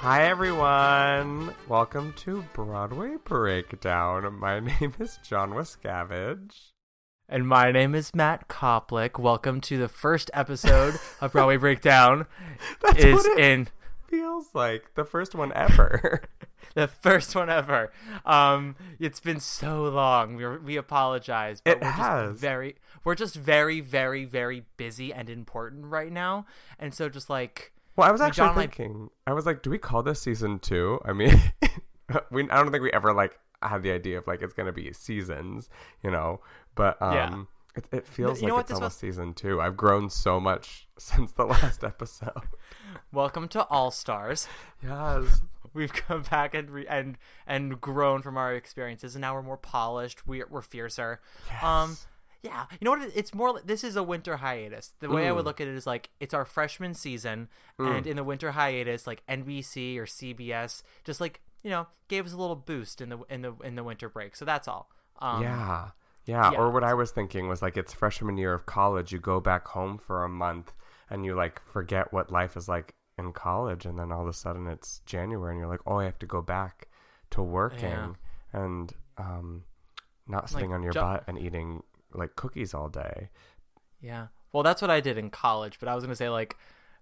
Hi everyone! Welcome to Broadway Breakdown. My name is John Wascavage. And my name is Matt Koplik. Welcome to the first episode of Broadway Breakdown. That's is what it in feels like the first one ever. the first one ever. Um, it's been so long. We we apologize, but It we're has. just very we're just very very very busy and important right now, and so just like well, I was actually John and I- thinking. I was like, do we call this season two? I mean, we. I don't think we ever like had the idea of like it's gonna be seasons, you know. But um, Yeah. it, it feels you like it's almost was- season two. I've grown so much since the last episode. welcome to All Stars. yes. We've come back and re- and and grown from our experiences, and now we're more polished. We're we're fiercer. Um, yeah, you know what? It's more. like- This is a winter hiatus. The way I would Mm. look at it is like it's our freshman season, Mm. and in the winter hiatus, like NBC or CBS, just like you know, gave us a little boost in the in the in the winter break. So that's all. Um, yeah. yeah. yeah. Or what I was thinking was like it's freshman year of college. You go back home for a month and you like forget what life is like in college. And then all of a sudden it's January and you're like, oh, I have to go back to working Yeah. and um, not sitting Like, on your butt and eating like cookies all day. Yeah. Well, that's what I did in college, but I was gonna say like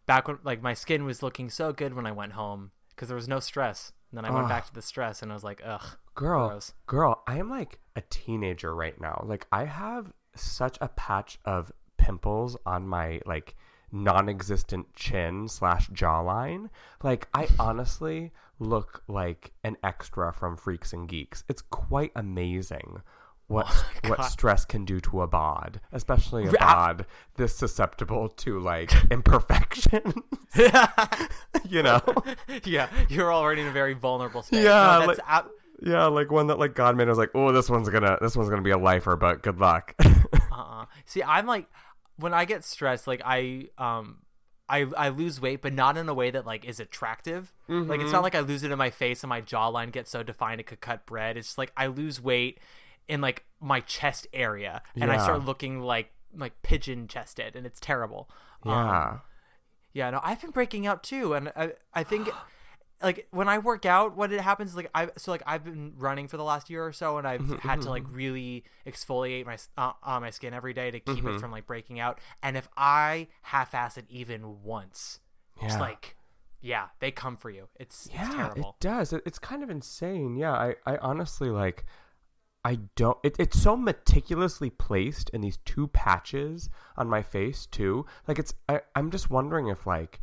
back when like my skin was looking so good when I went home because there was no stress. And then I went Ugh. back to the stress, and I was like, ugh, Girl, gross. girl, I am like a teenager right now. Like I have such a patch of pimples on my like non-existent chin slash jawline. Like I honestly look like an extra from Freaks and Geeks. It's quite amazing what what stress can do to a bod, especially a bod this susceptible to like imperfection. you know. yeah, you're already in a very vulnerable state. Yeah, no, like- ab- Yeah, like one that like God made. I was like, oh, this one's gonna, this one's gonna be a lifer, but good luck. uh-uh. See, I'm like, when I get stressed, like I um. I, I lose weight, but not in a way that like is attractive. Like it's Mhm. not like I lose it in my face and my jawline gets so defined it could cut bread. It's just like I lose weight in like my chest area, and I start looking like like pigeon chested, and it's terrible. Um, yeah, Yeah, no, I've been breaking out too, and I I think like when I work out, what it happens is like I so like I've been running for the last year or so, and I've Mhm, had to like mhm. really exfoliate my uh, uh, my skin every day to keep it from like breaking out. And if I half-ass it even once, it's like yeah, they come for you. It's it's yeah, terrible. it does. It's kind of insane. Yeah, I, I honestly like, I don't. It, it's so meticulously placed in these two patches on my face too. Like it's, I, I'm just wondering if like,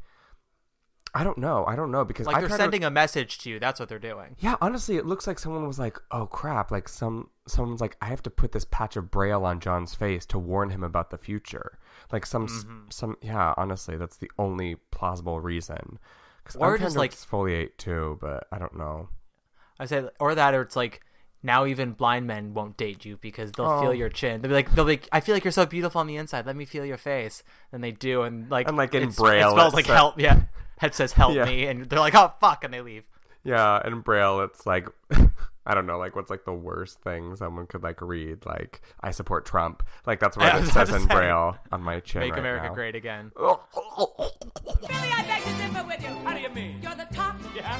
I don't know. I don't know because like I they're try to- sending a message to you. That's what they're doing. Yeah, honestly, it looks like someone was like, "Oh crap!" Like some someone's like, "I have to put this patch of braille on John's face to warn him about the future." Like some s Mhm. some yeah. Honestly, that's the only plausible reason. Or I'm just, like- exfoliate too, but I don't know. I say, or that, or it's like now even blind men won't date you because they'll Oh. feel your chin. They'll be like, they'll be like, I feel like you're so beautiful on the inside. Let me feel your face, and they do, and like, And, like, in it's- Braille, it spells like sa- help. Yeah, it says help Yeah. me, and they're like, oh fuck, and they leave. Yeah, in braille, it's like I don't know, like what's like the worst thing someone could like read? Like I support Trump. Like that's what I it says in say, braille on my chin Make right America now. great again. Billy, I beg to differ with you. How do you mean? You're the top. Yeah.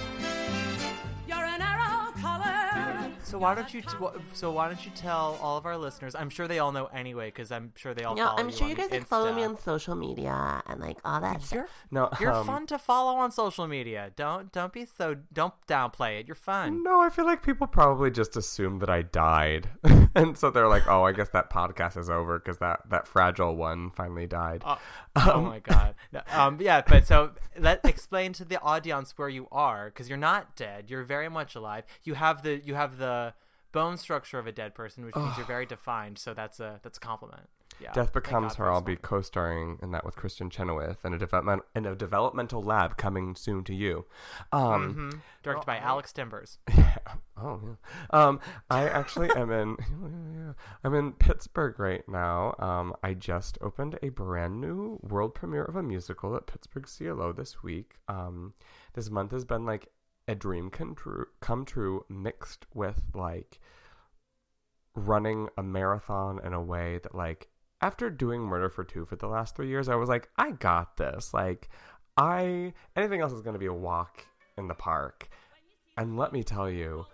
So why don't you? T- so why don't you tell all of our listeners? I'm sure they all know anyway, because I'm sure they all. No, follow I'm sure on you guys Insta. like follow me on social media and like all that. You're No, you're um, fun to follow on social media. Don't don't be so don't downplay it. You're fun. No, I feel like people probably just assume that I died, and so they're like, "Oh, I guess that podcast is over because that that fragile one finally died." Oh, oh my god. No, Um, yeah, but so let explain to the audience where you are because you're not dead. You're very much alive. You have the you have the bone structure of a dead person, which means you're very defined. So that's a that's a compliment. Yeah. Death Becomes Her. I'll be co-starring in that with Kristin Chenoweth in a development in a developmental lab coming soon to you. Um, Mhm. directed by Alex Timbers. Yeah. Oh yeah. Um, I actually am in. I'm in Pittsburgh right now. Um, I just opened a brand new world premiere of a musical at Pittsburgh CLO this week. Um, this month has been like a dream come true, come true mixed with like running a marathon in a way that like after doing Murder for Two for the last three years, I was like, I got this. Like, I anything else is going to be a walk in the park. And let me tell you,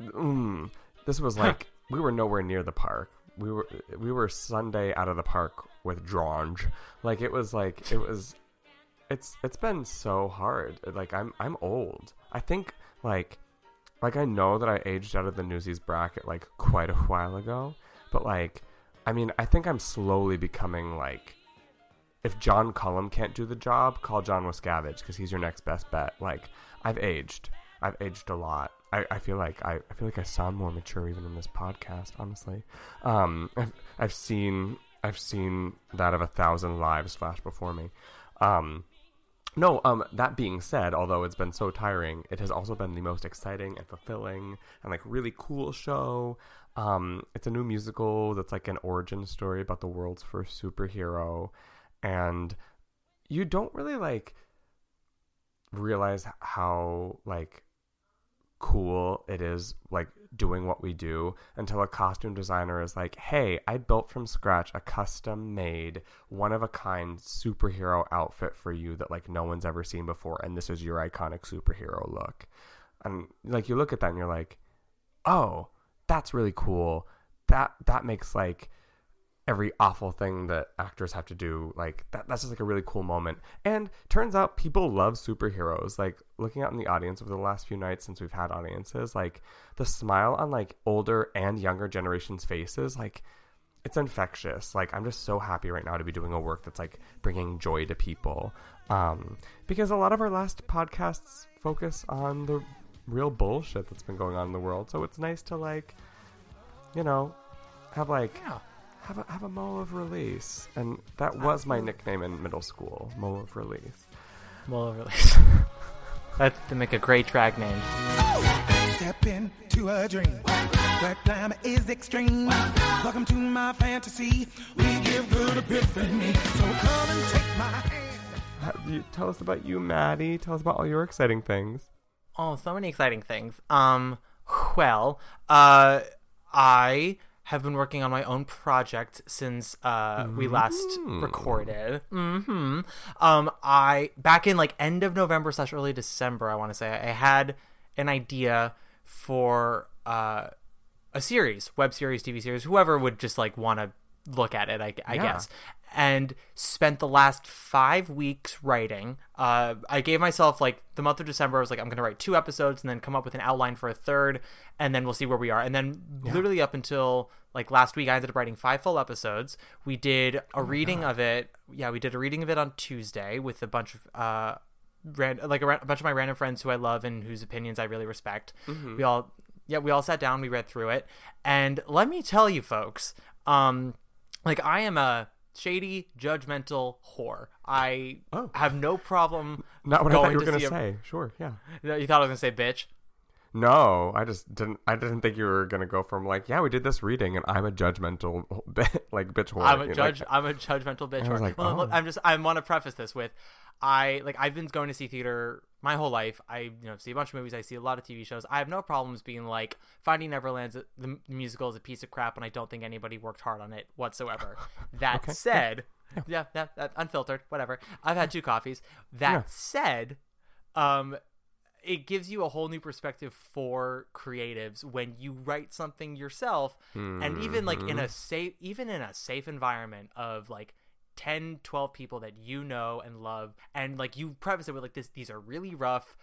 mm, this was like we were nowhere near the park. We were we were Sunday out of the park with Drange. Like it was like it was. It's it's been so hard. Like I'm I'm old. I think like like I know that I aged out of the Newsies bracket like quite a while ago, but like I mean I think I'm slowly becoming like if John Cullum can't do the job, call John Wascavage because he's your next best bet. Like I've aged. I've aged a lot. I, I feel like I, I feel like I sound more mature even in this podcast, honestly. Um I've I've seen I've seen that of a thousand lives flash before me. Um no, um, that being said, although it's been so tiring, it has also been the most exciting and fulfilling and like really cool show. Um, it's a new musical that's like an origin story about the world's first superhero, and you don't really like realize how like cool it is like doing what we do until a costume designer is like hey i built from scratch a custom made one of a kind superhero outfit for you that like no one's ever seen before and this is your iconic superhero look. And like you look at that and you're like oh that's really cool. That that makes like every awful thing that actors have to do like that that's just like a really cool moment. And turns out people love superheroes. Like looking out in the audience over the last few nights since we've had audiences like the smile on like older and younger generations faces like it's infectious. Like i'm just so happy right now to be doing a work that's like bringing joy to people. Um because a lot of our last podcasts focus on the real bullshit that's been going on in the world. So it's nice to like you know have like have a have a mo of release, and that was my nickname in middle school, mo of release. mole of release. That'd make a great drag name. Step into a dream where glamour is extreme. Welcome to my fantasy. We give good epiphany. So come and take my hand. You- Tell us about you, Maddie. Tell us about all your exciting things. Oh, so many exciting things. Um, well, uh, I have been working on my own project since uh we last Mm. recorded. hmm Um, I back in like end of November slash early December, I want to say, I had an idea for uh a series, web series, TV series, whoever would just like want to look at it, I, I Yeah. guess. And spent the last five weeks writing. Uh, I gave myself like the month of December. I was like, I'm gonna write two episodes and then come up with an outline for a third, and then we'll see where we are. And then literally up until like last week, I ended up writing five full episodes. We did a reading of it. Yeah, we did a reading of it on Tuesday with a bunch of uh, ran- like a, a bunch of my random friends who I love and whose opinions I really respect. Mhm. We all yeah, we all sat down, we read through it, and let me tell you, folks, um, like I am a shady, judgmental whore. I oh. have no problem. Not what I thought going you were to gonna see a- say. Sure, yeah. You thought I was gonna say bitch. No, I just didn't. I didn't think you were gonna go from like, yeah, we did this reading, and I'm a judgmental bit, like bitch whore. I'm a know, judge. like- I'm a judgmental bitch. Whore. like, well, look, oh. I'm just. I want to preface this with, I like. I've been going to see theater my whole life. I you know see a bunch of movies. I see a lot of TV shows. I have no problems being like Finding Neverland's a- the musical is a piece of crap, and I don't think anybody worked hard on it whatsoever. That Okay. said, yeah, yeah, that, unfiltered, whatever. I've had two coffees. That Yeah. said, um, it gives you a whole new perspective for creatives when you write something yourself and even like in a Mhm. safe even in a safe environment of like 10 12 people that you know and love and like you preface it with like this these are really rough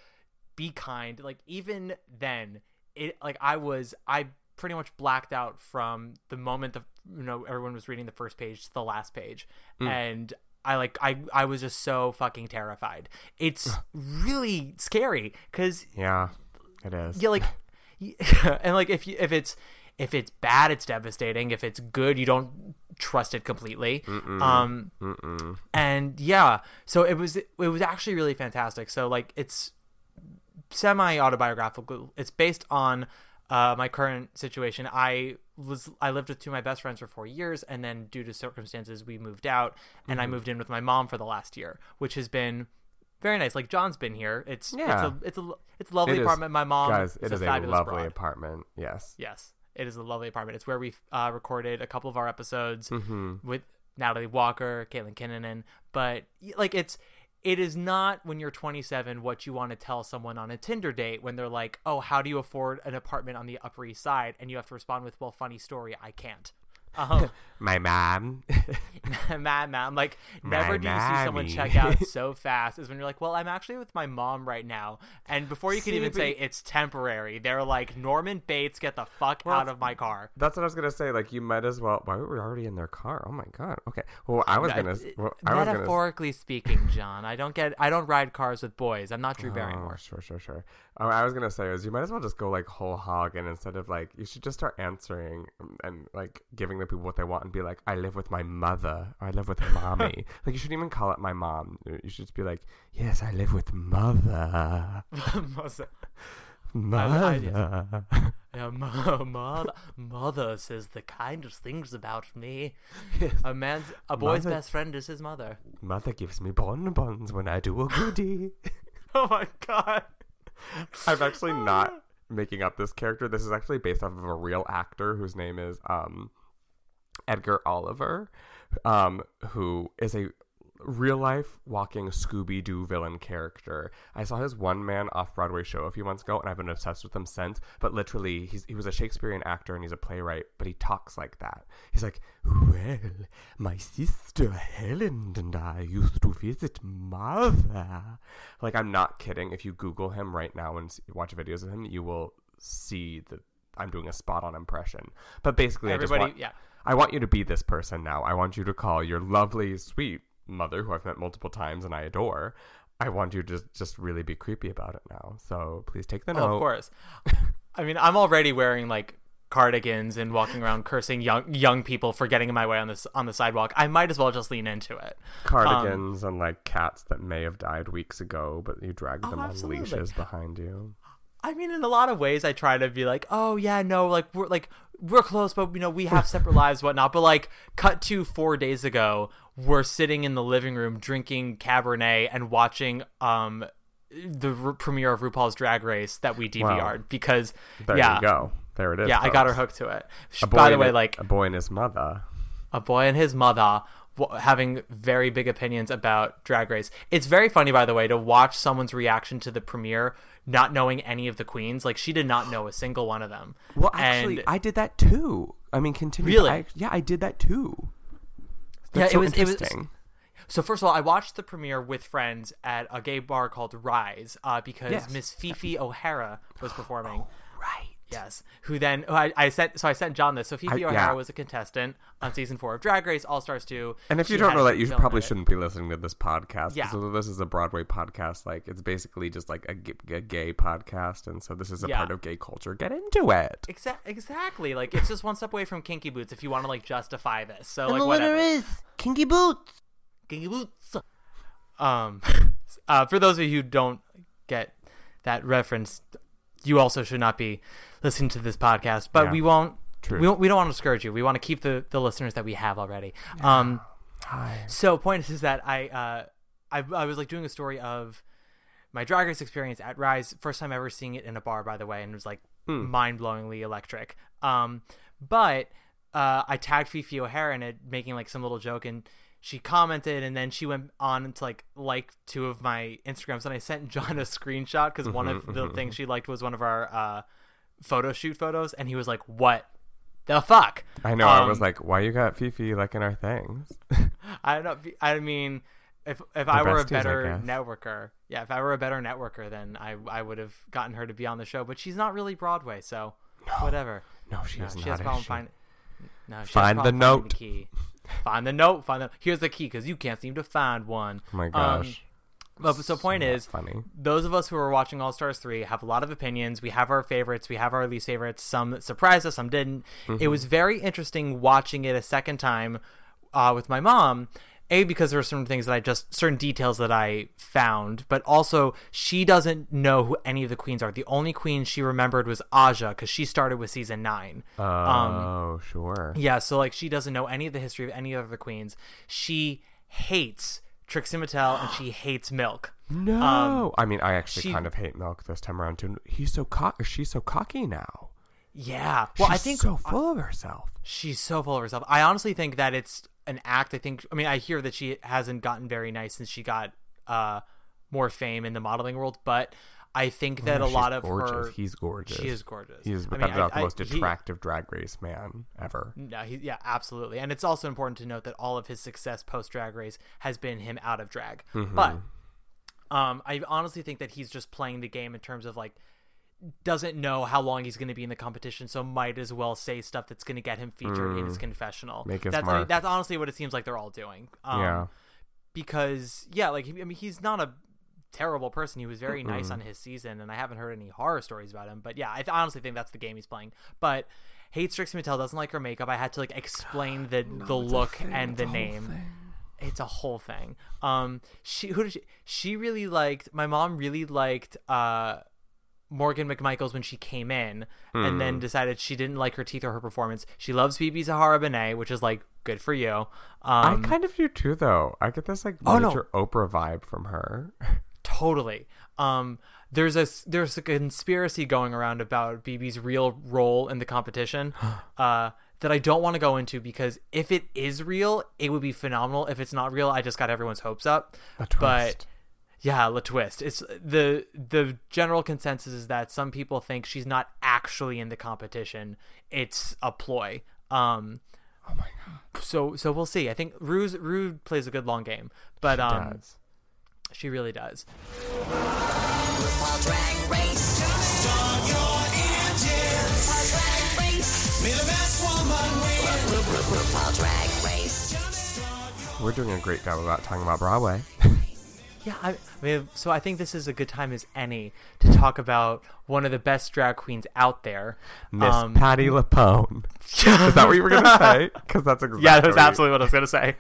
be kind like even then it like i was i pretty much blacked out from the moment the you know everyone was reading the first page to the last page Mm. and i like i i was just so fucking terrified it's really scary because yeah, it is. yeah like and like if you if it's if it's bad it's devastating if it's good you don't trust it completely Mm-mm. um Mm-mm. and yeah so it was it was actually really fantastic so like it's semi autobiographical it's based on uh, my current situation i was i lived with two of my best friends for four years and then due to circumstances we moved out and i Mhm. moved in with my mom for the last year which has been very nice like john's been here it's Yeah. it's a it's a it's a lovely It is- apartment my mom guys, it is a fabulous lovely broad. apartment. Yes. Yes, it is a lovely apartment. It's where we uh, recorded a couple of our episodes Mhm. with Natalie Walker, Caitlin Kinnunen. But like, it's it is not when you're 27 what you want to tell someone on a Tinder date when they're like, "Oh, how do you afford an apartment on the Upper East Side?" and you have to respond with, "Well, funny story, I can't." Um, My mom. mad mom like never My do you see someone check out so fast is when you're like well i'm actually with my mom right now and before you can See, even but- say it's temporary they're like norman bates get the fuck Well, out of my car That's what I was gonna say. Like, you might as well. Why were we already in their car? Oh my god. Okay. Well, I was gonna. Well, I was gonna. metaphorically speaking john i don't get i don't ride cars with boys i'm not drew Oh, barrymore sure, sure, sure. Oh, I was gonna say is you might as well just go like whole hog, and instead of like, you should just start answering and, and, like giving the people what they want, and be like, I live with my mother, or I live with mommy. like you shouldn't even call it my mom. You should just be like, yes, I live with mother. Mother. Mother. Yeah, mo- mother, mother says the kindest things about me. A man's, a boy's Mother- best friend is his mother. Mother gives me bonbons when I do a goodie. Oh my god! I'm actually not making up this character. This is actually based off of a real actor whose name is um, Edgar Oliver, um, who is a real life walking Scooby Doo villain character. I saw his one man off Broadway show a few months ago, and I've been obsessed with him since. But literally, he's he was a Shakespearean actor and he's a playwright, but he talks like that. He's like, "Well, my sister Helen and I used to visit mother." Like, I'm not kidding. If you Google him right now and watch videos of him, you will see that I'm doing a spot on impression. But basically, I just want yeah. I want you to be this person now. I want you to call your lovely, sweet mother, who I've met multiple times and I adore. I want you to just, just really be creepy about it now. So please take the Oh, note. of course. I mean, I'm already wearing like cardigans and walking around cursing young young people for getting in my way on this on the sidewalk. I might as well just lean into it. Um, Cardigans and like cats that may have died weeks ago, but you drag them on Oh, leashes behind you. I mean, in a lot of ways, I try to be like, oh yeah, no, like we're like we're close, but you know we have separate lives, whatnot. But like, cut to four days ago, we're sitting in the living room drinking Cabernet and watching um the r- premiere of RuPaul's Drag Race that we DVR'd Wow. because There yeah, you go. There it is. Yeah, I got her hooked to it. By the way, like a boy and his mother. a boy and his mother having very big opinions about drag race it's very funny by the way to watch someone's reaction to the premiere not knowing any of the queens like she did not know a single one of them Well, actually, And- I did that too. I mean, continue. Really? I, yeah, I did that too. yeah That's it so was it was interesting. so first of all i watched the premiere with friends at a gay bar called rise uh, because Yes. miss phi phi o'hara was performing right Yes. Who then? who I, I sent. So I sent John this. So Phi Phi I- O'Hara yeah. was a contestant on season four of Drag Race All Stars two. And if you don't know that, you probably it. shouldn't be listening to this podcast. Yeah. So this is a Broadway podcast. Like it's basically just like a gay podcast, and so this is a Yeah. part of gay culture. Get into it. Exa- exactly. Like it's just one step away from kinky boots if you want to like justify this. So and like the whatever. winner is Kinky Boots. Kinky boots. Um, uh, for those of you who don't get that reference, you also should not be listening to this podcast. But Yeah. we won't. True. We, won't, we don't want to discourage you. We want to keep the, the listeners that we have already. Um, so point is that I, uh, I I was like doing a story of my drag race experience at Rise. First time ever seeing it in a bar, by the way, and it was like Hmm. mind blowingly electric. Um, but uh, I tagged Phi Phi O'Hara in it, making like some little joke, and she commented, and then she went on to like like two of my Instagrams, and I sent John a screenshot because one of Mhm, the mhm, things she liked was one of our uh, photo shoot photos, and he was like, "What the fuck?" I know. I was Um, like, why you got Phi Phi liking our things? I don't know. I mean, if if We're I were a better guess. networker, yeah, if I were a better networker, then I I would have gotten her to be on the show. But she's not really Broadway, so whatever. No, she is she not, has is problem she? finding. No, she Find the problem finding note. key. Find the note. Find the. Here's the key because you can't seem to find one. Oh my Um, gosh. but so point So is, funny. those of us who are watching All Stars three have a lot of opinions. We have our favorites. We have our least favorites. Some surprised us. Some didn't. It Mhm. was very interesting watching it a second time uh, with my mom. A because there are certain things that I just certain details that I found, but also she doesn't know who any of the queens are. The only queen she remembered was Aja because she started with season nine. Um, Oh, sure. yeah, so like she doesn't know any of the history of any of the queens. She hates Trixie Mattel and she hates Milk. No, Um, I mean, I actually she- kind of hate Milk this time around too. He's so cocky. She's so cocky now. Yeah. Well, I think so full of herself. She's so full of herself. I honestly think that it's an act. I think. I mean, I hear that she hasn't gotten very nice since she got uh, more fame in the modeling world, but I think that Yeah, a lot of gorgeous. her. He's gorgeous. She is gorgeous. He's I without mean, I- the I- most he- attractive drag race man ever. No, he, yeah, absolutely. And it's also important to note that all of his success post drag race has been him out of drag. Mhm. But um, I honestly think that he's just playing the game in terms of like doesn't know how long he's going to be in the competition, so might as well say stuff that's going to get him featured in his Mm. confessional. Make his that's mark. that's honestly what it seems like they're all doing. Um, Yeah. Because yeah, like I mean, he's not a terrible person. He was very nice Mm-mm. on his season, and I haven't heard any horror stories about him. But yeah, I th- honestly think that's the game he's playing. But hates Trixie Mattel, doesn't like her makeup. I had to like explain the the look and it's the name. thing. It's a whole thing. Um, she who did she? She really liked. My mom really liked. Uh, Morgan McMichaels when she came in, and then Hmm. decided she didn't like her teeth or her performance. She loves BeBe Zahara Benet, which is like good for you. Um, I kind of do too, though. I get this like Oh, no. major Oprah vibe from her. Totally. Um, there's a there's a conspiracy going around about BeBe's real role in the competition. uh, that I don't want to go into because if it is real, it would be phenomenal. If it's not real, I just got everyone's hopes up. But. Yeah, La Twist. It's the the general consensus is that some people think she's not actually in the competition. It's a ploy. Um, oh my god. So so we'll see. I think Ru Ru plays a good long game, but She um, does. she really does. Drag race. Start your engines. Drag race. May the best woman win. RuPaul Drag Race. We're doing a great job about talking about Broadway. Yeah, I, I mean, so I think this is a good time as any to talk about one of the best drag queens out there, Miss um, Patti LuPone. Is that what you were gonna say? Because that's exactly. yeah, that's absolutely what I was gonna say.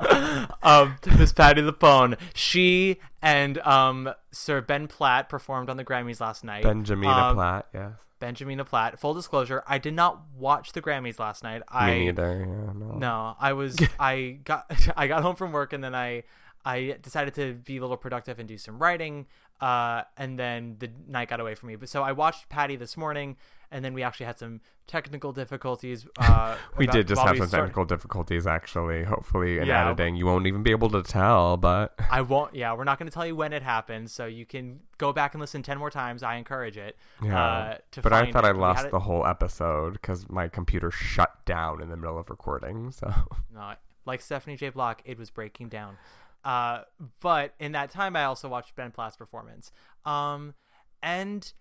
um, Miss Patti LuPone, she and um, Sir Ben Platt performed on the Grammys last night. Benjamina Um, Platt. Yes. Benjamina Platt. Full disclosure, I did not watch the Grammys last night. I Me neither. Yeah, no. No, I was I got I got home from work and then I I decided to be a little productive and do some writing. Uh, and then the night got away from me. But so I watched Patti this morning, and then we actually had some technical difficulties. Uh, We about- did just have some start- technical difficulties, actually. Hopefully, in Yeah. editing, you won't even be able to tell. But I won't. Yeah, we're not going to tell you when it happened, so you can go back and listen ten more times. I encourage it. yeah, Uh, to but I thought it. I lost it- the whole episode because my computer shut down in the middle of recording. So No, like Stephanie J. Block, it was breaking down. Uh, but in that time, I also watched Ben Platt's performance. Um, and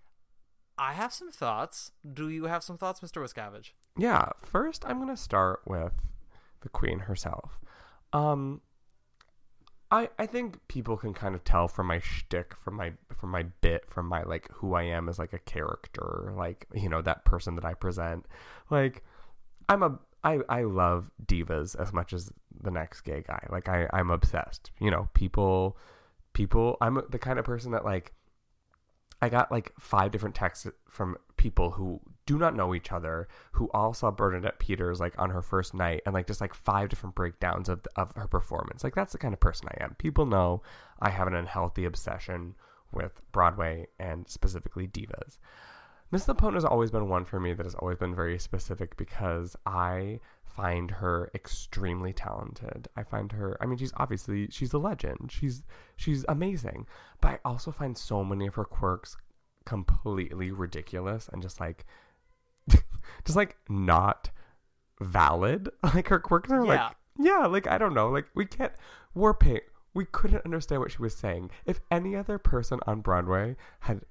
I have some thoughts. Do you have some thoughts, Mr. Wascavage? yeah, first I'm gonna start with the queen herself. Um, I I think people can kind of tell from my shtick, from my from my bit, from my like who I am as like a character, like you know that person that I present. Like I'm a I I love divas as much as the next gay guy. Like I I'm obsessed. You know, people people I'm the kind of person that like I got like five different texts from people who do not know each other, who all saw Bernadette Peters like on her first night, and like just like five different breakdowns of of her performance. Like that's the kind of person I am. People know I have an unhealthy obsession with Broadway and specifically divas. Miss LuPone has always been one for me that has always been very specific because I find her extremely talented. I find her I mean she's obviously she's a legend. She's she's amazing. But I also find so many of her quirks completely ridiculous and just like just like not valid. Like her quirks are Yeah. like yeah, like I don't know, like we can't war paint we couldn't understand what she was saying. If any other person on Broadway had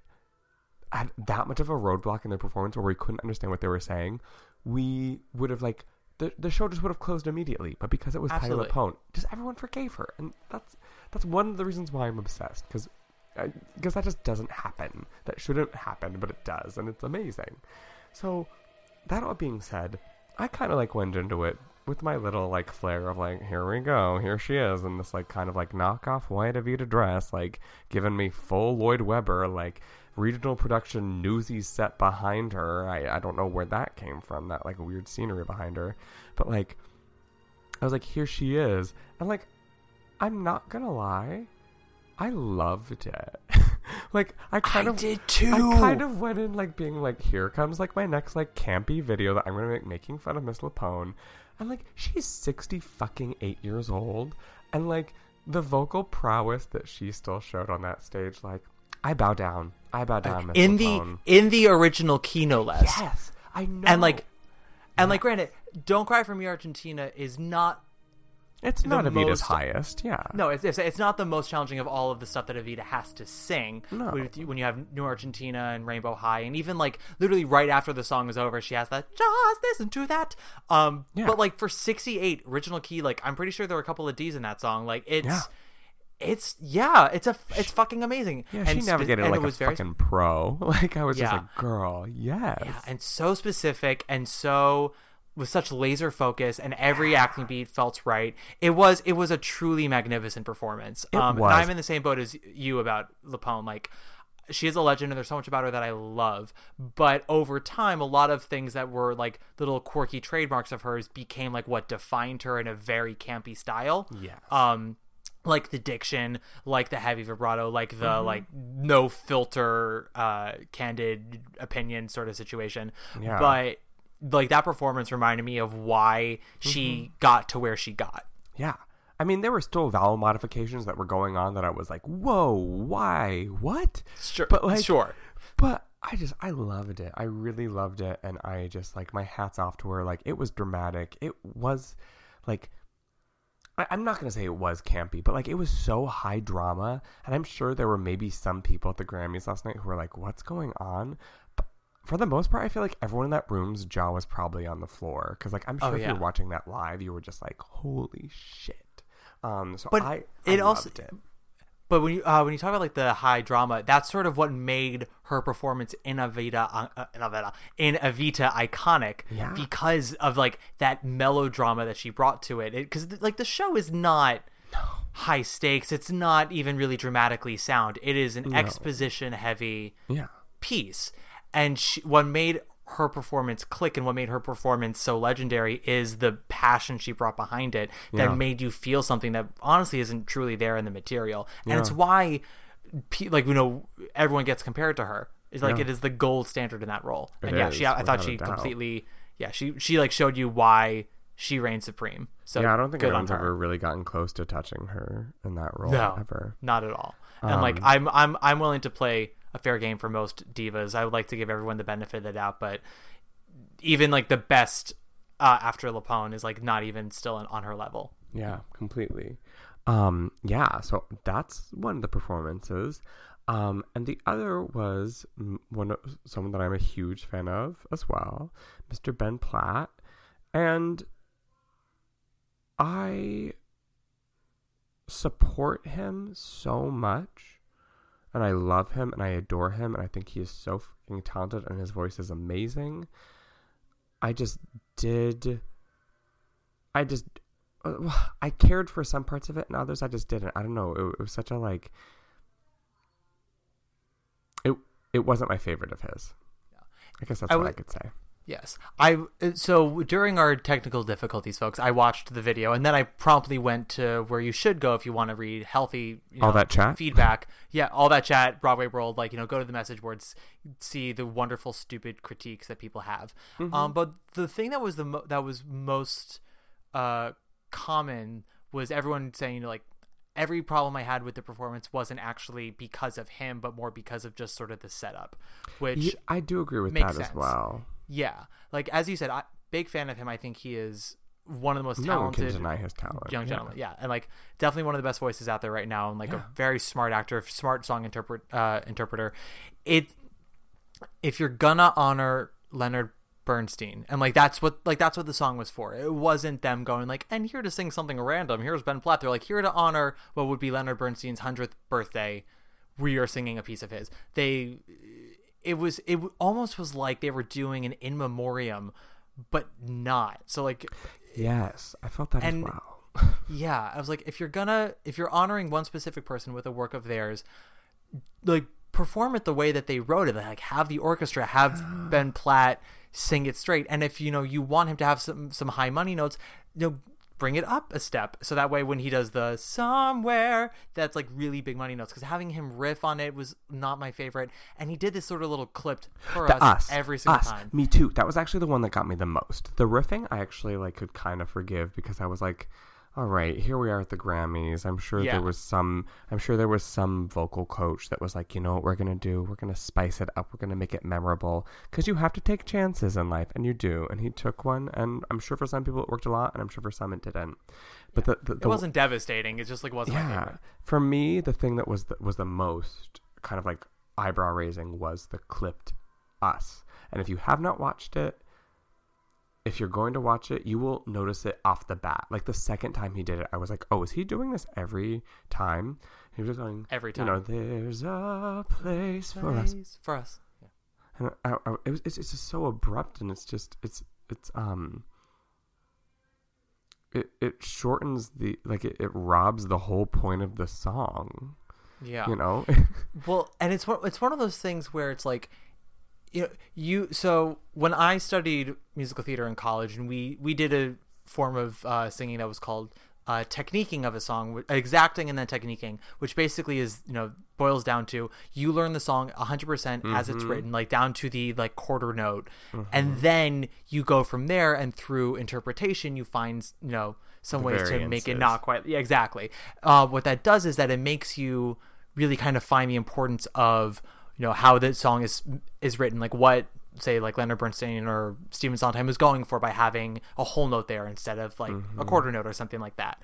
had that much of a roadblock in their performance where we couldn't understand what they were saying, we would have like the the show just would have closed immediately. But because it was Absolutely. Patti LuPone, just everyone forgave her, and that's that's one of the reasons why I'm obsessed because because that just doesn't happen. That shouldn't happen, but it does, and it's amazing. So that all being said, I kind of like went into it with my little like flair of like, here we go, here she is, in this like kind of like knockoff white Evita dress, like giving me full Lloyd Webber, like regional production newsies set behind her. I, I don't know where that came from, that like weird scenery behind her. But like I was like, here she is. And like, I'm not gonna lie, I loved it. like I kind I of did too. I kind of went in like being like, here comes like my next like campy video that I'm gonna make making fun of Miss LuPone. And like she's sixty fucking eight years old. And like the vocal prowess that she still showed on that stage, like I bow down. I bow down, Miss in the in the original key no less. Yes, I know. And like, and like, granted, "Don't Cry for Me, Argentina" is not. It's not Evita's most- highest, yeah. No, it's, it's it's not the most challenging of all of the stuff that Evita has to sing. No. With when you have New Argentina and Rainbow High, and even like literally right after the song is over, she has that "Just listen to that." Um, Yeah. but like for sixty eight original key, like I'm pretty sure there were a couple of D's in that song. Like it's. Yeah. It's yeah, it's a it's fucking amazing. Yeah, and she spe- navigated and like it was a very fucking pro. Like I was just Yeah. like, girl, yes. Yeah, and so specific and so with such laser focus and every acting beat felt right. It was it was a truly magnificent performance. It um was. I'm in the same boat as you about LuPone. Like she is a legend and there's so much about her that I love. But over time a lot of things that were like little quirky trademarks of hers became like what defined her in a very campy style. Yes. Um like the diction, like the heavy vibrato, like the Mhm. like no filter, uh, candid opinion sort of situation. Yeah. But like that performance reminded me of why she got to where she got. Yeah. I mean, there were still vowel modifications that were going on that I was like, whoa, why? What? Sure. But like, sure. But I just, I loved it. I really loved it. And I just, like, my hat's off to her. Like, it was dramatic. It was, like, I, I'm not going to say it was campy, but, like, it was so high drama. And I'm sure there were maybe some people at the Grammys last night who were like, what's going on? But for the most part, I feel like everyone in that room's jaw was probably on the floor. Because, like, I'm Oh, sure if you yeah. were watching that live, you were just like, holy shit. Um, so But I, it I also- loved it. But when you uh, when you talk about like the high drama, that's sort of what made her performance in Evita uh, uh, in Evita in iconic Yeah. because of like that melodrama that she brought to it. Because like the show is not high stakes. It's not even really dramatically sound. It is an No. exposition heavy Yeah. piece. And she, what made her performance click and what made her performance so legendary is the passion she brought behind it that Yeah. made you feel something that honestly isn't truly there in the material. And Yeah. it's why, like, you know, everyone gets compared to her. It's like Yeah. it is the gold standard in that role. It and yeah, is, she, I thought she completely, yeah, she, she like showed you why she reigns supreme. So yeah, I don't think anyone's ever really gotten close to touching her in that role No, ever. not at all. And like Um, I'm I'm I'm willing to play a fair game for most divas. I would like to give everyone the benefit of the doubt, but even like the best uh, after LuPone is like not even still on, on her level. Yeah, completely. Um, yeah, so that's one of the performances. Um, and the other was one of, someone that I'm a huge fan of as well, Mr. Ben Platt, and I support him so much, and I love him, and I adore him, and I think he is so fucking talented, and his voice is amazing. I just did. I just I cared for some parts of it and others I just didn't. I don't know. It, it was such a like it it wasn't my favorite of his. I guess that's I what I could say. Yes, I so during our technical difficulties, folks, I watched the video and then I promptly went to where you should go if you want to read healthy, you All know, that chat? feedback. Yeah, all that chat, Broadway World, like you know, go to the message boards, see the wonderful, stupid critiques that people have. Mm-hmm. Um, but the thing that was the mo- that was most uh common was everyone saying you know, like every problem I had with the performance wasn't actually because of him, but more because of just sort of the setup, which Ye- I do agree with that as well. Yeah, like as you said, I big fan of him. I think he is one of the most No one can talented deny his talent, young yeah. gentlemen. Yeah, and like definitely one of the best voices out there right now, and like a very smart actor, smart song interpret uh, interpreter. It if you're gonna honor Leonard Bernstein, and like that's what like that's what the song was for. It wasn't them going like, and here to sing something random. Here's Ben Platt. They're like here to honor what would be Leonard Bernstein's hundredth birthday. We are singing a piece of his. They it was it almost was like they were doing an in memoriam, but not. So like Yes, I felt that And- as well. yeah, I was like, if you're gonna, if you're honoring one specific person with a work of theirs, like perform it the way that they wrote it. Like have the orchestra, have Ben Platt sing it straight. And if you know you want him to have some some high money notes, you know, bring it up a step. So that way, when he does the somewhere, that's like really big money notes. Because having him riff on it was not my favorite. And he did this sort of little clipped for us, us every single us. time. Me too. That was actually the one that got me the most. The riffing, I actually like could kind of forgive because I was like, all right, here we are at the Grammys. I'm sure Yeah. there was some. I'm sure there was some vocal coach that was like, you know what we're gonna do? We're gonna spice it up. We're gonna make it memorable because you have to take chances in life, and you do. And he took one, and I'm sure for some people it worked a lot, and I'm sure for some it didn't. But the, the, It wasn't devastating. It just like wasn't yeah. For me, the thing that was the, was the most kind of like eyebrow raising was the clipped us. And if you have not watched it, if you're going to watch it, you will notice it off the bat. Like the second time he did it, I was like, "Oh, is he doing this every time?" He was just going Every time. You know, there's a place for us. For us. Yeah. And I, I, it was, it's, it's just so abrupt, and it's just it's it's um. It it shortens the like it, it robs the whole point of the song. Yeah. You know. well, and it's one it's one of those things where it's like you know, you so when I studied musical theater in college and we we did a form of uh, singing that was called uh, techniquing of a song, exacting and then techniquing, which basically is you know boils down to you learn the song 100% as it's Mhm. written, like down to the like quarter note, Mhm. and then you go from there and through interpretation you find you know some The ways to make it not quite yeah exactly uh, what that does is that it makes you really kind of find the importance of you know how the song is is written like what say like Leonard Bernstein or Stephen Sondheim was going for by having a whole note there instead of like a Mhm. quarter note or something like that.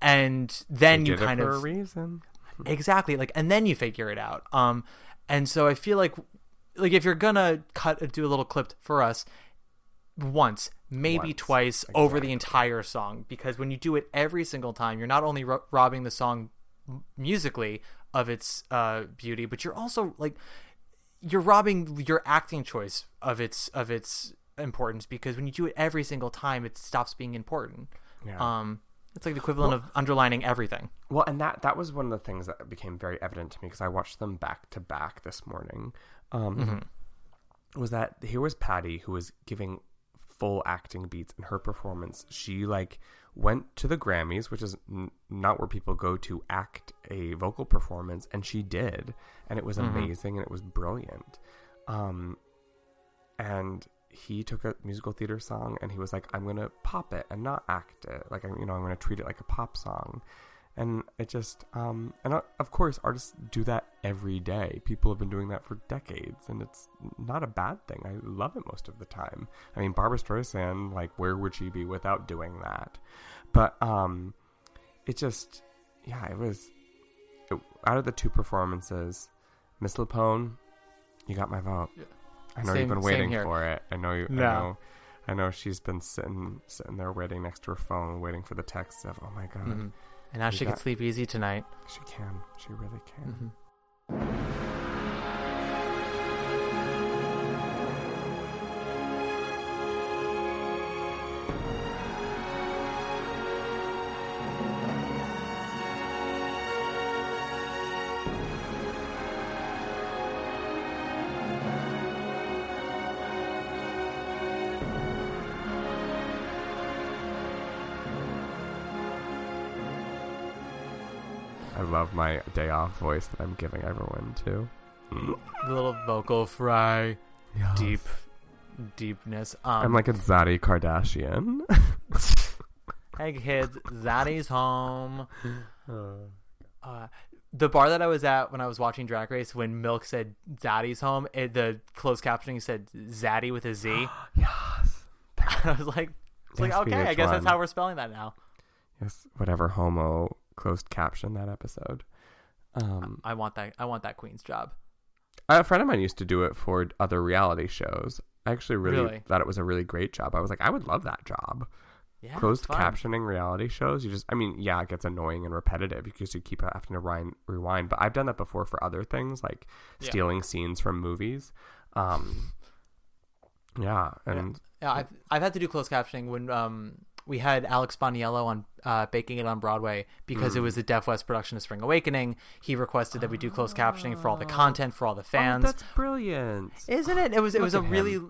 And then you it kind for of a reason. exactly. Like and then you figure it out. Um and so i feel like like if you're gonna cut do a little clip for us once maybe Once, twice over the entire song because when you do it every single time you're not only ro- robbing the song musically of its uh beauty but you're also like you're robbing your acting choice of its of its importance because when you do it every single time it stops being important Yeah. um it's like the equivalent Well- of underlining everything Well, and that that was one of the things that became very evident to me because I watched them back to back this morning. Um, Mhm. Was that here was Patti who was giving full acting beats in her performance. She like went to the Grammys, which is n- not where people go to act a vocal performance, and she did, and it was Mhm. amazing and it was brilliant. Um, and he took a musical theater song and he was like, "I'm gonna pop it and not act it. Like, I'm, you know, I'm gonna treat it like a pop song." And it just, um, and uh, of course, artists do that every day. People have been doing that for decades, and it's not a bad thing. I love it most of the time. I mean, Barbra Streisand, like, where would she be without doing that? But, um, it just, yeah, it was it, out of the two performances, Miss LuPone, you got my vote. I know Same- you've been waiting for it. I know you. I know. I know she's been sitting sitting there waiting next to her phone, waiting for the text of, "Oh my god." Mhm. And now she can sleep easy tonight. She can. She really can. Mhm. Voice that I'm giving everyone too. The little vocal fry, deep, deepness. Um, I'm like a Zaddy Kardashian. Hey kids, Zaddy's home. Uh, the bar that I was at when I was watching Drag Race, when Milk said Zaddy's home, it, the closed captioning said Zaddy with a Z. yes. I was like, it's like Yes, okay, I guess that's how we're spelling that now. yes, whatever homo closed caption that episode. Um, I want that. I want that queen's job. a friend of mine used to do it for other reality shows. I actually really, Really? thought it was a really great job. I was like, I would love that job. Yeah, Closed captioning reality shows, you just, I mean, yeah, it gets annoying and repetitive because you keep having to rewind, rewind. But I've done that before for other things, like Yeah. stealing scenes from movies. Um, yeah, and Yeah, I've I've had to do closed captioning when um we had Alex Boniello on uh, Baking It on Broadway because it Mm. was a Deaf West production of Spring Awakening. He requested that we do closed captioning for all the content for all the fans. Oh, that's brilliant, Isn't it? It was it Look was a him. really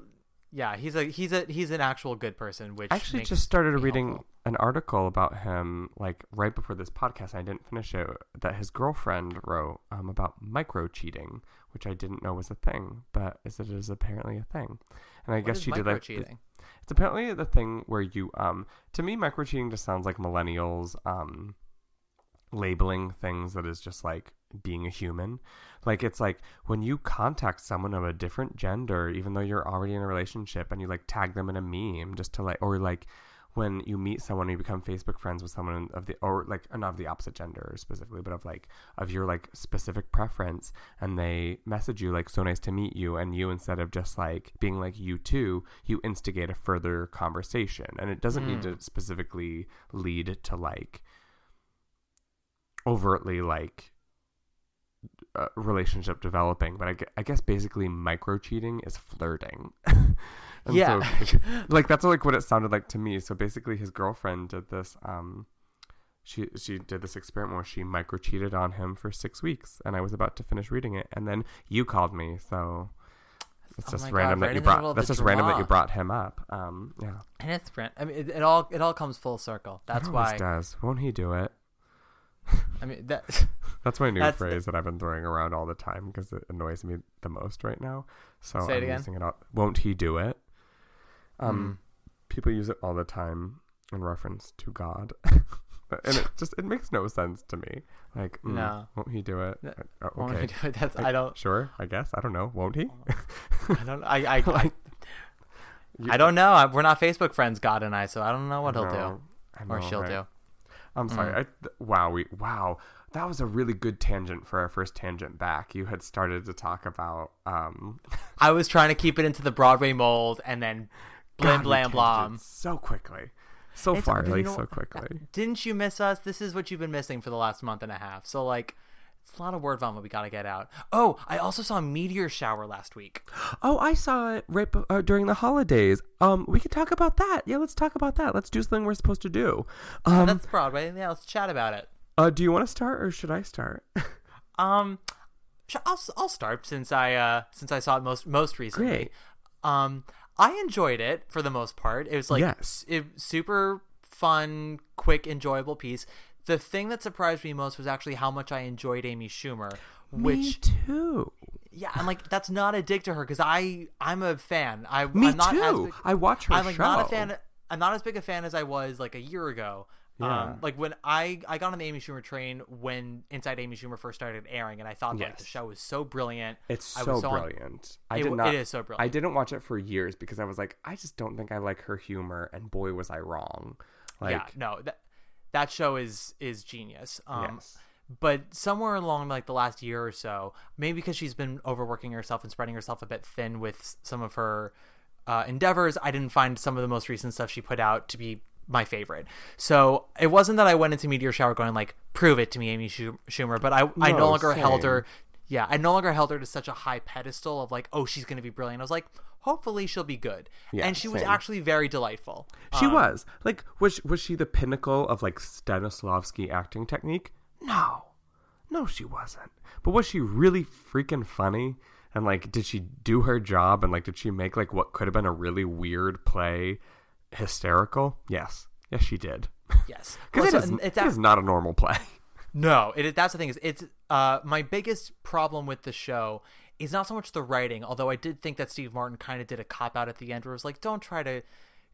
yeah. He's a he's a he's an actual good person. Which I actually just started reading helpful. an article about him, like right before this podcast. I didn't finish it. That his girlfriend wrote um, about micro cheating, which I didn't know was a thing, but is it is apparently a thing. And I What guess she did like micro-cheating? It's apparently the thing where you um to me micro cheating just sounds like millennials um labeling things that is just like being a human. Like it's like when you contact someone of a different gender, even though you're already in a relationship, and you like tag them in a meme just to like, or like when you meet someone, you become Facebook friends with someone of the or like uh, not of the opposite gender specifically, but of like of your like specific preference, and they message you like so nice to meet you, and you instead of just like being like you too, you instigate a further conversation, and it doesn't need Mm. to specifically lead to like overtly like uh, relationship developing, but I, gue- I guess basically micro cheating is flirting. And Yeah. so, like that's like what it sounded like to me. So basically, his girlfriend did this. Um, she she did this experiment where she micro cheated on him for six weeks, and I was about to finish reading it, and then you called me. So it's Oh just God, random right that you the brought. That's the just random that you brought him up. Um, yeah. and it's. I mean, it, it all it all comes full circle. That's always why. does. Won't he do it? I mean that. That's my new That's the- phrase that I've been throwing around all the time because it annoys me the most right now. So Say I'm again. using it all. Won't he do it? Um, people use it all the time in reference to God, and it just it makes no sense to me. Like, mm, No. won't he do it? Uh, uh, Won't he okay. do it? That's- I- I don't- Sure, I guess I don't know. Won't he? I don't. I I. I, Like, I don't know. I, we're not Facebook friends, God and I, so I don't know what I he'll know, do I or she'll right? do. I'm sorry. Mm. I, th- wow, we wow. That was a really good tangent for our first tangent back. You had started to talk about um I was trying to keep it into the Broadway mold, and then blam blam blam. so quickly, so It's- far, like know, so quickly. Didn't you miss us? This is what you've been missing for the last month and a half. So like, it's a lot of word vomit we got to get out. Oh, I also saw a meteor shower last week. Oh, I saw it right uh, during the holidays. Um, we could talk about that. Yeah, let's talk about that. Let's do something we're supposed to do. Um, That's Broadway. Yeah, let's chat about it. uh, do you want to start or should I start? Um, I'll I'll start since I uh since I saw it most most recently. Great. Um, I enjoyed it for the most part. It was like Yes. it, super fun, quick, enjoyable piece. The thing that surprised me most was actually how much I enjoyed Amy Schumer, which Me too. yeah, I'm like that's not a dig to her because I I'm a fan. I Me I'm not As too. big, I watch her I'm like not a fan. I'm not as big a fan as I was like a year ago. Yeah. Um, like when I I got on the Amy Schumer train when Inside Amy Schumer first started airing, and I thought like the show was so brilliant. It's I so was on- brilliant. I did w- not. it is so brilliant. I didn't watch it for years because I was like, I just don't think I like her humor, and boy, was I wrong. Like, yeah, no, that that show is is genius. Um, Yes. But somewhere along like the last year or so, maybe because she's been overworking herself and spreading herself a bit thin with some of her uh, endeavors, I didn't find some of the most recent stuff she put out to be my favorite. So it wasn't that I went into Meteor Shower going like, "Prove it to me, Amy Schumer," but I I no No, longer held her. Yeah, I no longer held her to such a high pedestal of like, "Oh, she's going to be brilliant." I was like, "Hopefully, she'll be good," Yeah, and she was actually very delightful. She Um, was like, was was she the pinnacle of like Stanislavski acting technique? No, no, she wasn't. But was she really freaking funny? And like, did she do her job? And like, did she make like what could have been a really weird play hysterical? Yes, yes, she did. Yes, because Well, it so- it's it is not a normal play. No, it that's the thing is it's uh my biggest problem with the show is not so much the writing, although I did think that Steve Martin kind of did a cop out at the end where it was like, don't try to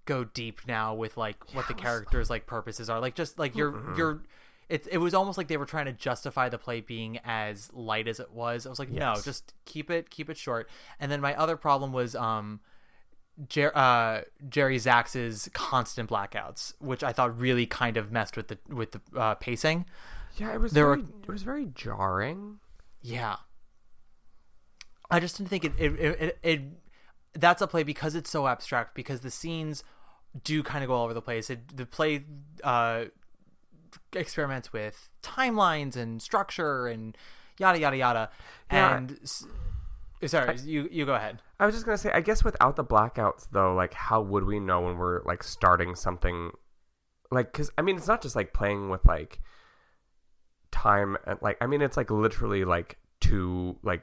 go deep now with like what the characters like purposes are. Like just like you're Mhm. you're it it was almost like they were trying to justify the play being as light as it was. I was like, no, just keep it keep it short. And then my other problem was um Jer- uh, Jerry Zaks's constant blackouts, which I thought really kind of messed with the with the uh, pacing. Yeah, it was There very, were- it was very jarring. Yeah. I just didn't think it it, it it it that's a play because it's so abstract because the scenes do kind of go all over the place. It, the play uh experiments with timelines and structure and yada yada yada. Yeah. And s- sorry, you you go ahead. I was just gonna say, I guess without the blackouts though, like how would we know when we're like starting something? Like, cause I mean, it's not just like playing with like time and like I mean, it's like literally like two like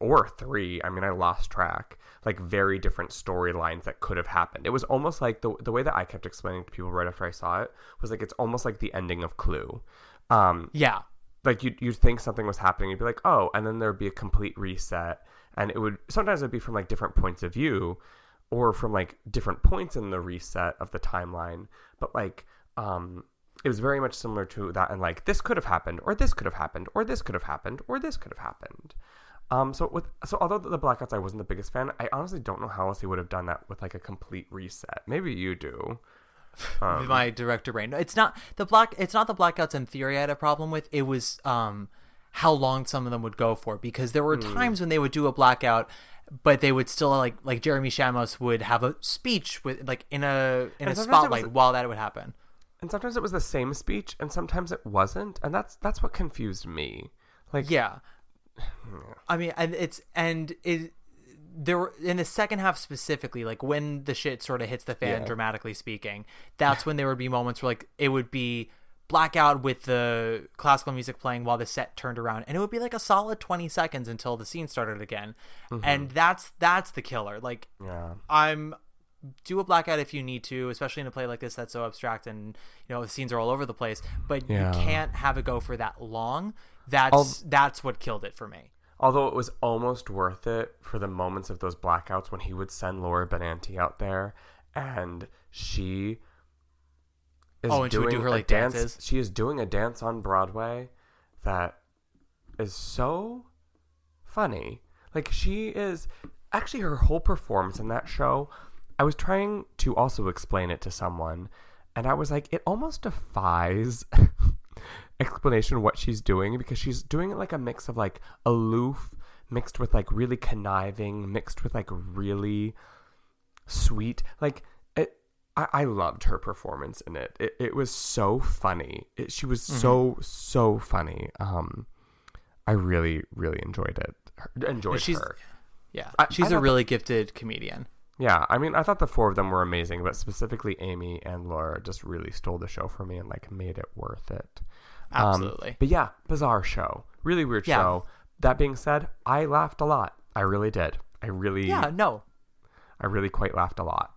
or three. I mean, I lost track. Like very different storylines that could have happened. It was almost like the the way that I kept explaining to people right after I saw it was like it's almost like the ending of Clue. Um, Yeah. Like you'd, you'd think something was happening. You'd be like oh and then there'd be a complete reset. And it would sometimes it'd be from like different points of view or from like different points in the reset of the timeline. But like um it was very much similar to that and like this could have happened or this could have happened or this could have happened or this could have happened. Um so with so although the blackouts i wasn't the biggest fan i honestly don't know how else he would have done that with like a complete reset. Maybe you do um, my director brain. It's not the black. It's not the blackouts in theory I had a problem with. It was um how long some of them would go for because there were Hmm. times when they would do a blackout, but they would still like like Jeremy Shamos would have a speech with like in a in And a sometimes it was- spotlight while that would happen. and sometimes it was the same speech and sometimes it wasn't and that's that's what confused me like Yeah. I mean, and it's and it there were in the second half specifically, like when the shit sort of hits the fan, Yeah. dramatically speaking. That's when there would be moments where like it would be blackout with the classical music playing while the set turned around, and it would be like a solid twenty seconds until the scene started again, Mhm. and that's that's the killer. Like, Yeah. I'm do a blackout if you need to, especially in a play like this that's so abstract and you know the scenes are all over the place. But Yeah. you can't have it go for that long. That's that's what killed it for me. Although it was almost worth it for the moments of those blackouts when he would send Laura Benanti out there and she is Oh, and she doing do her, a like, dance dances? she is doing a dance on Broadway that is so funny like she is actually her whole performance in that show I was trying to also explain it to someone and I was like it almost defies explanation what she's doing because she's doing it like a mix of like aloof mixed with like really conniving mixed with like really sweet like it I, I loved her performance in it. It it was so funny. It, she was so so funny. Um, I really really enjoyed it. Her- Enjoyed she's her. yeah, I- she's I a really gifted comedian. Yeah, I mean, I thought the four of them were amazing, but specifically Amy and Laura just really stole the show for me and like made it worth it. Um, Absolutely. but yeah, bizarre show, really weird Yeah. show. That being said, I laughed a lot. I really did. I really, Yeah, no, I really quite laughed a lot.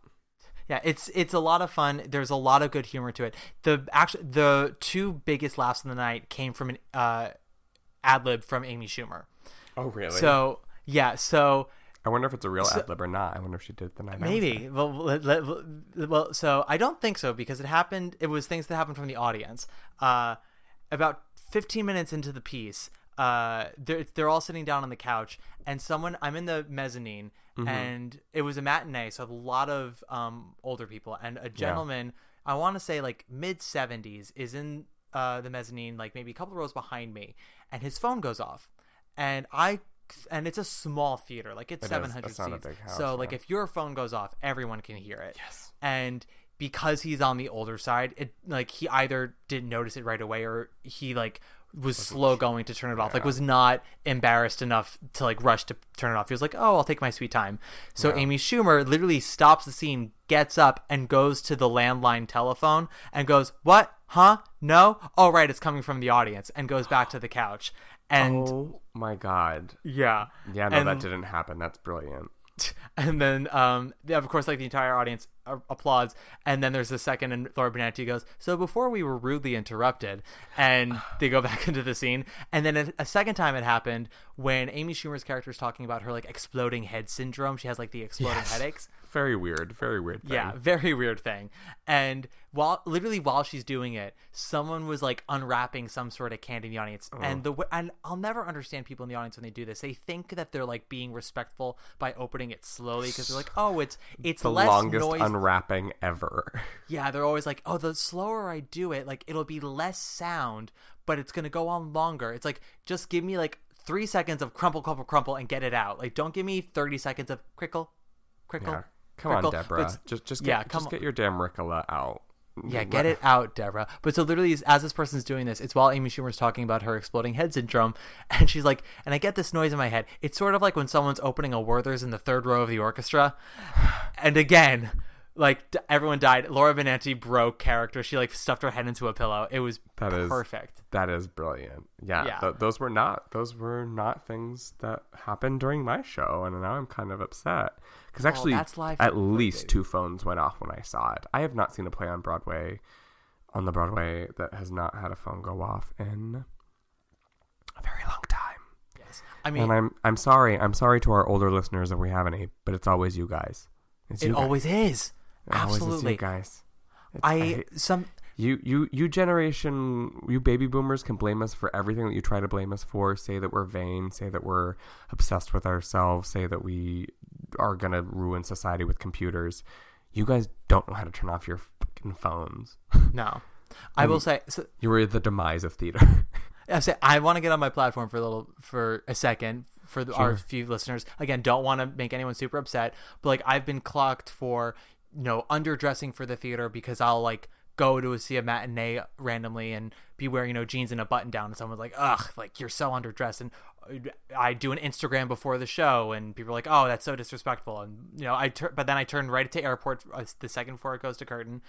Yeah, it's it's a lot of fun. There's a lot of good humor to it. The actually the two biggest laughs of the night came from an uh, ad lib from Amy Schumer. Oh, really? So yeah, so I wonder if it's a real So- ad lib or not. I wonder if she did it the night. Maybe. Well, let- let- well, so I don't think so because it happened. It was things that happened from the audience. Uh, about 15 minutes into the piece, uh, they're they're all sitting down on the couch, and someone I'm in the mezzanine, Mhm. and it was a matinee, so a lot of um older people, and a gentleman I want to say like mid 70s is in uh the mezzanine, like maybe a couple rows behind me, and his phone goes off, and I. And it's a small theater, like it's It is. 700 It's not a seats. house, so, like, if your phone goes off, everyone can hear it. Yes. And because he's on the older side, it like he either didn't notice it right away or he like was slow going to turn it off. Like was not embarrassed enough to like rush to turn it off. He was like, "Oh, I'll take my sweet time." So Yeah. Amy Schumer literally stops the scene, gets up and goes to the landline telephone and goes, "What? Huh? No? Oh, right, it's coming from the audience." And goes back to the couch. And oh my god. yeah. Yeah, no, that didn't happen. That's brilliant. and then um yeah, of course like the entire audience Uh, applauds. And then there's a second and Laura Benanti goes so before we were rudely interrupted and they go back into the scene. And then a, a second time it happened when Amy Schumer's character is talking about her like exploding head syndrome. She has like the exploding Yes. headaches Very weird. Very weird. Thing. yeah, very weird thing. And while literally while she's doing it, someone was like unwrapping some sort of candy in the audience. And the and I'll never understand people in the audience when they do this. They think that they're like being respectful by opening it slowly because they're like, "Oh, it's it's the less longest noise." unwrapping ever. yeah, they're always like, "Oh, the slower I do it, like it'll be less sound, but it's going to go on longer." It's like just give me like 3 seconds of crumple crumple crumple and get it out. Like don't give me 30 seconds of crickle crickle. Yeah. Come on, But Deborah. it's- Just just get, yeah, just on. get your damn Ricola out. Yeah, mm, get it out, Deborah. But so literally, as this person's doing this, it's while Amy Schumer's talking about her exploding head syndrome, and she's like, and I get this noise in my head. It's sort of like when someone's opening a Werther's in the third row of the orchestra, and again, like d- everyone died. Laura Benanti broke character. She like stuffed her head into a pillow. It was That is perfect. That is brilliant. Yeah, Yeah. th- those were not those were not things that happened during my show, and now I'm kind of upset because Oh, actually, that's live at least two phones went off when I saw it. I have not seen a play on Broadway, on the Broadway that has not had a phone go off in a very long time. Yes, I mean, and I'm I'm sorry. I'm sorry to our older listeners if we have any, but it's always you guys. It's it you guys. always is. Is you Absolutely, guys. It's- I, hate- some you you you generation you baby boomers can blame us for everything that you try to blame us for. Say that we're vain. Say that we're obsessed with ourselves. Say that we are gonna ruin society with computers. You guys don't know how to turn off your fucking phones. no. I will say so, You were the demise of theater. I say I want to get on my platform for a little for a second for the, our few listeners. Again, don't want to make anyone super upset, but like I've been clocked for you know underdressing for the theater because I'll like go to see a matinee randomly and be wearing you know jeans and a button down, and someone's like, "Ugh, like you're so underdressed," and I do an Instagram before the show, and people are like, "Oh, that's so disrespectful," and you know I tur- but then I turn right to airport uh, the second before it goes to curtain.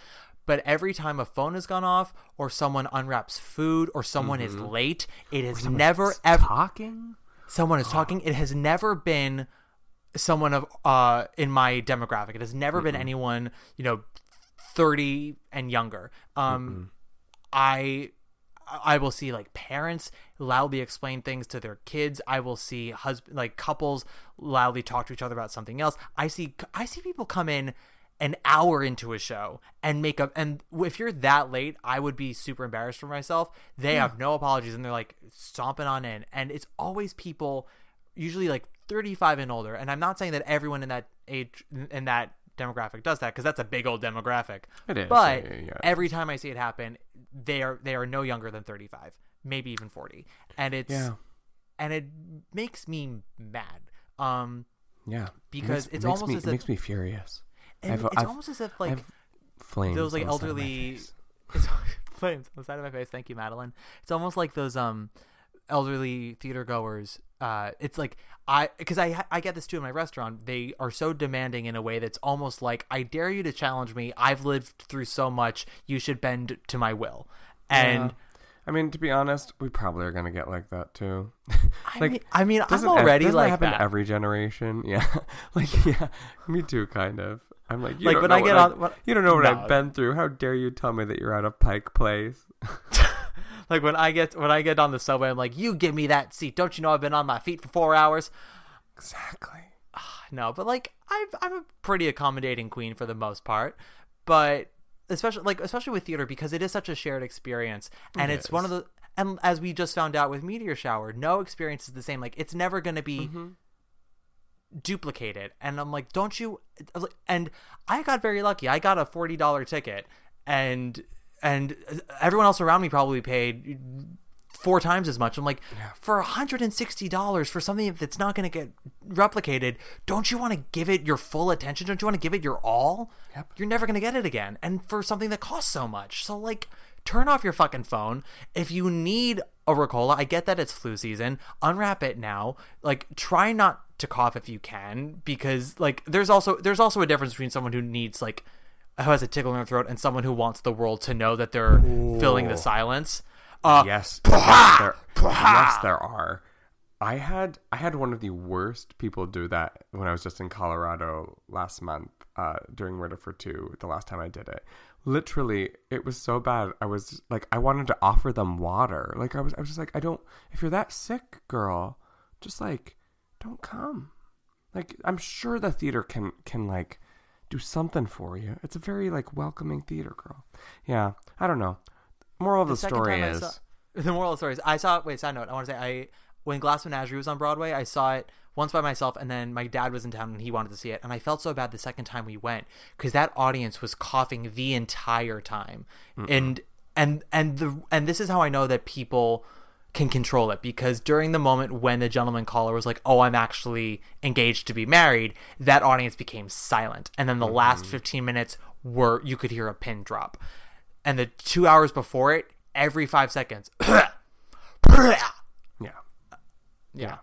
But every time a phone has gone off, or someone unwraps food, or someone is Mhm. late, it has never ever talking. Someone is talking. It has never been someone of uh in my demographic. It has never been Mm-mm. anyone you know thirty and younger. Um, I I will see like parents loudly explain things to their kids. I will see husband like couples loudly talk to each other about something else. I see I see people come in an hour into a show and make up and if you're that late, I would be super embarrassed for myself. They Yeah. have no apologies and they're like stomping on in and it's always people usually like 35 and older and I'm not saying that everyone in that age in that demographic does that because that's a big old demographic. It is, But yeah, every time I see it happen, they are they are no younger than 35, maybe even 40. And it's Yeah. and it makes me mad. Um Yeah, It because makes- it's almost me, as it if makes me furious. and I've- it's I've- almost as if like flames those like on the side of my elderly it's flames on the side of my face. Thank you, Madeline. It's almost like those um elderly theater goers. Uh, it's like I because I I get this too in my restaurant. They are so demanding in a way that's almost like I dare you to challenge me. I've lived through so much. You should bend to my will. And Yeah. I mean, to be honest, we probably are gonna get like that too. I mean- I mean, I'm already doesn't like happen that. every generation. Yeah, like yeah, me too, kind of. I'm like, you Like, don't when know I what get on- when- you don't know what No. I've been through. How dare you tell me that you're at a Pike Place? like when I get when I get on the subway, I'm like, you give me that seat. Don't you know I've been on my feet for four hours? Exactly. No, but like I've, I'm a pretty accommodating queen for the most part, but especially like especially with theater because it is such a shared experience, and It it's one of the and as we just found out with Meteor Shower, no experience is the same. Like it's never going to be Mm-hmm. duplicated, and I'm like, don't you? I was like- And I got very lucky. I got a forty dollar ticket, and and everyone else around me probably paid four times as much. I'm like, for $160 for something that's not going to get replicated, don't you want to give it your full attention? Don't you want to give it your all? Yep. You're never going to get it again. And for something that costs so much. So, like, turn off your fucking phone. If you need a Ricola, I get that it's flu season. Unwrap it now. Like, try not to cough if you can because, like, there's also there's also a difference between someone who needs, like, who has a tickle in their throat and someone who wants the world to know that they're filling the silence. Uh, yes, yes, there, yes, there are. I had I had one of the worst people do that when I was just in Colorado last month uh, during Murder for Two. The last time I did it, literally, it was so bad. I was like, I wanted to offer them water. Like I was, I was just like, I don't. If you're that sick, girl, just like, don't come. Like I'm sure the theater can can like do something for you. It's a very like welcoming theater, girl. Yeah, I don't know. Moral of the, second story is. saw- the moral of the story is I saw. Wait, side note. I want to say I when Glass Menagerie was on Broadway, I saw it once by myself, and then my dad was in town and he wanted to see it, and I felt so bad the second time we went because that audience was coughing the entire time, and and and the and this is how I know that people can control it because during the moment when the gentleman caller was like, "Oh, I'm actually engaged to be married," that audience became silent, and then the last 15 minutes were you could hear a pin drop, and the two hours before it, every five seconds. Yeah. Yeah.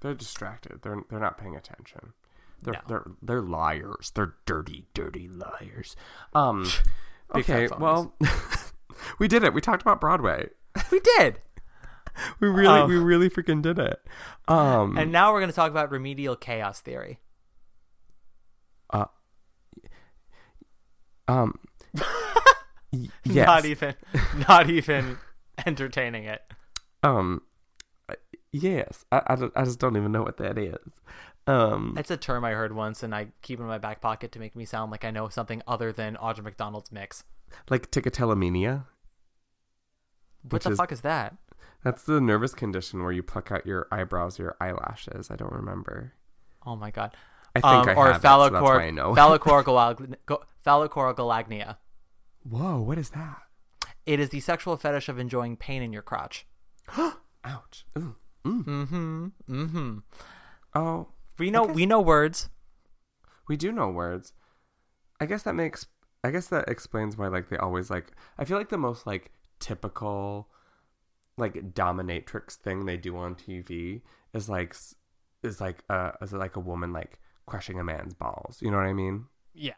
They're distracted. They're they're not paying attention. They're No. they're they're liars. They're dirty, dirty liars. Um okay, well we did it. We talked about Broadway. We did. We really Um, we really freaking did it. Um And now we're going to talk about remedial chaos theory. uh um yes. Not even, not even entertaining it. um uh, yes. I, I, don't- I just don't even know what that is. Um It's a term I heard once, and I keep it in my back pocket to make me sound like I know something other than Audra McDonald's mix. like trichotillomania. What the is- fuck is that? That's the nervous condition where you pluck out your eyebrows or your eyelashes. I don't remember. Oh my god. I think I or have it, so I know. phallocoragal- phallocoragalagnia. Whoa, what is that? It is the sexual fetish of enjoying pain in your crotch. Ouch. Ooh. Mm. Mm-hmm. Mm-hmm. Oh, We know we know words. we do know words. I guess that makes. I guess that explains why like they always like. I feel like the most like typical, like dominatrix thing they do on TV is like is like uh is like a woman like crushing a man's balls. You know what I mean? Yeah.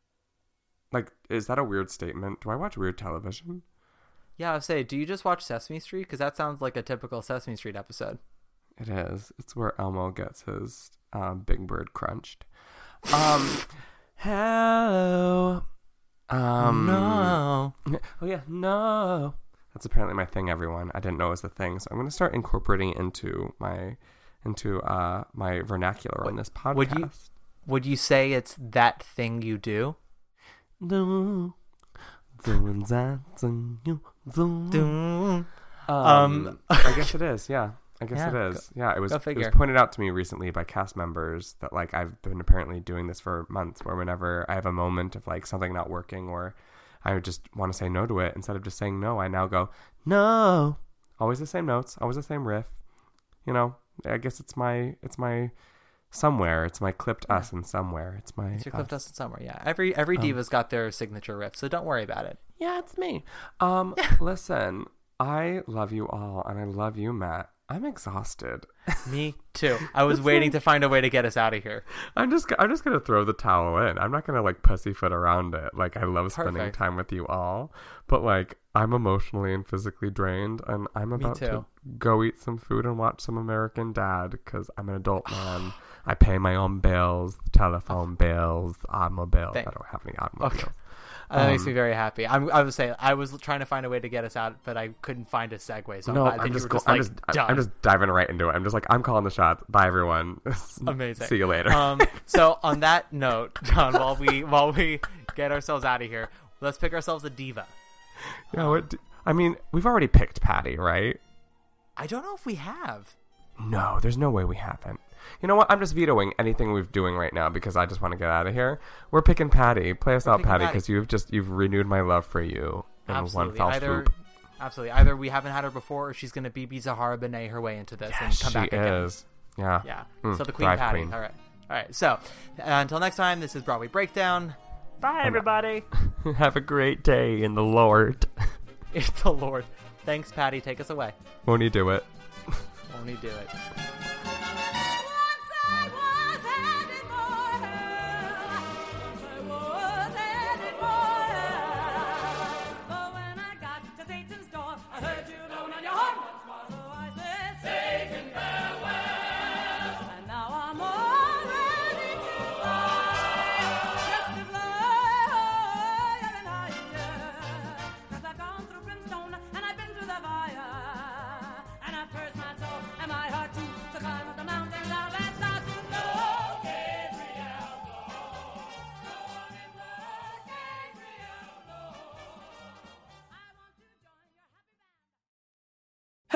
Like, is that a weird statement? Do I watch weird television? Yeah, I say, do you just watch Sesame Street? Because that sounds like a typical Sesame Street episode. It is. It's where Elmo gets his uh, big bird crunched. Um, hello. Um, No. Oh yeah, no. That's apparently my thing, everyone. I didn't know it was a thing, so I'm gonna start incorporating it into my into uh my vernacular on this podcast. Would you would you say it's that thing you do? No. Doing that thing you do. Um, Um, I guess it is. Yeah, I guess Yeah, it is. yeah, it was. It was pointed out to me recently by cast members that like I've been apparently doing this for months. Where whenever I have a moment of like something not working, or I would just want to say no to it, instead of just saying no, I now go no. Always the same notes. Always the same riff. You know. I guess it's my. It's my. Somewhere. It's my clipped us and somewhere. It's my. It's your Cliff us. and somewhere. yeah. Every every Um, diva's got their signature riff, so don't worry about it. Yeah, it's me. Um, listen, I love you all, and I love you, Matt. I'm exhausted. Me too. I was waiting to find a way to get us out of here. I'm just, I'm just gonna throw the towel in. I'm not gonna like pussyfoot around it. Like I love spending Perfect. time with you all, but like I'm emotionally and physically drained, and I'm about to go eat some food and watch some American Dad because I'm an adult man. I pay my own bills, telephone bills, automobile. Thank- I don't have any automobiles. That makes Um, me very happy. I'm, I was saying I was trying to find a way to get us out, but I couldn't find a segue. So no, I think I'm just, go- just I'm like just, done. I'm just diving right into it. I'm just like, I'm calling the shots. Bye, everyone. Amazing. See you later. um, so on that note, John, while we while we get ourselves out of here, let's pick ourselves a diva. yeah, what? I mean, we've already picked Patti, right? I don't know if we have. No, there's no way we haven't. You know what? I'm just vetoing anything we're doing right now because I just want to get out of here. We're picking Patti. Play us We're out, picking Patti, Patti. because you've just you've renewed my love for you in one Absolutely. fell Either swoop. absolutely. Either we haven't had her before, or she's going to BeBe Zahara Benet her way into this and come she back again. is. Yeah. Yeah. Mm, so the Queen drive Patti. queen. All right. All right. So uh, until next time, this is Broadway Breakdown. Bye, everybody. Have a great day in the Lord. it's the Lord. Thanks, Patti. Take us away. Won't you do it? Won't he do it?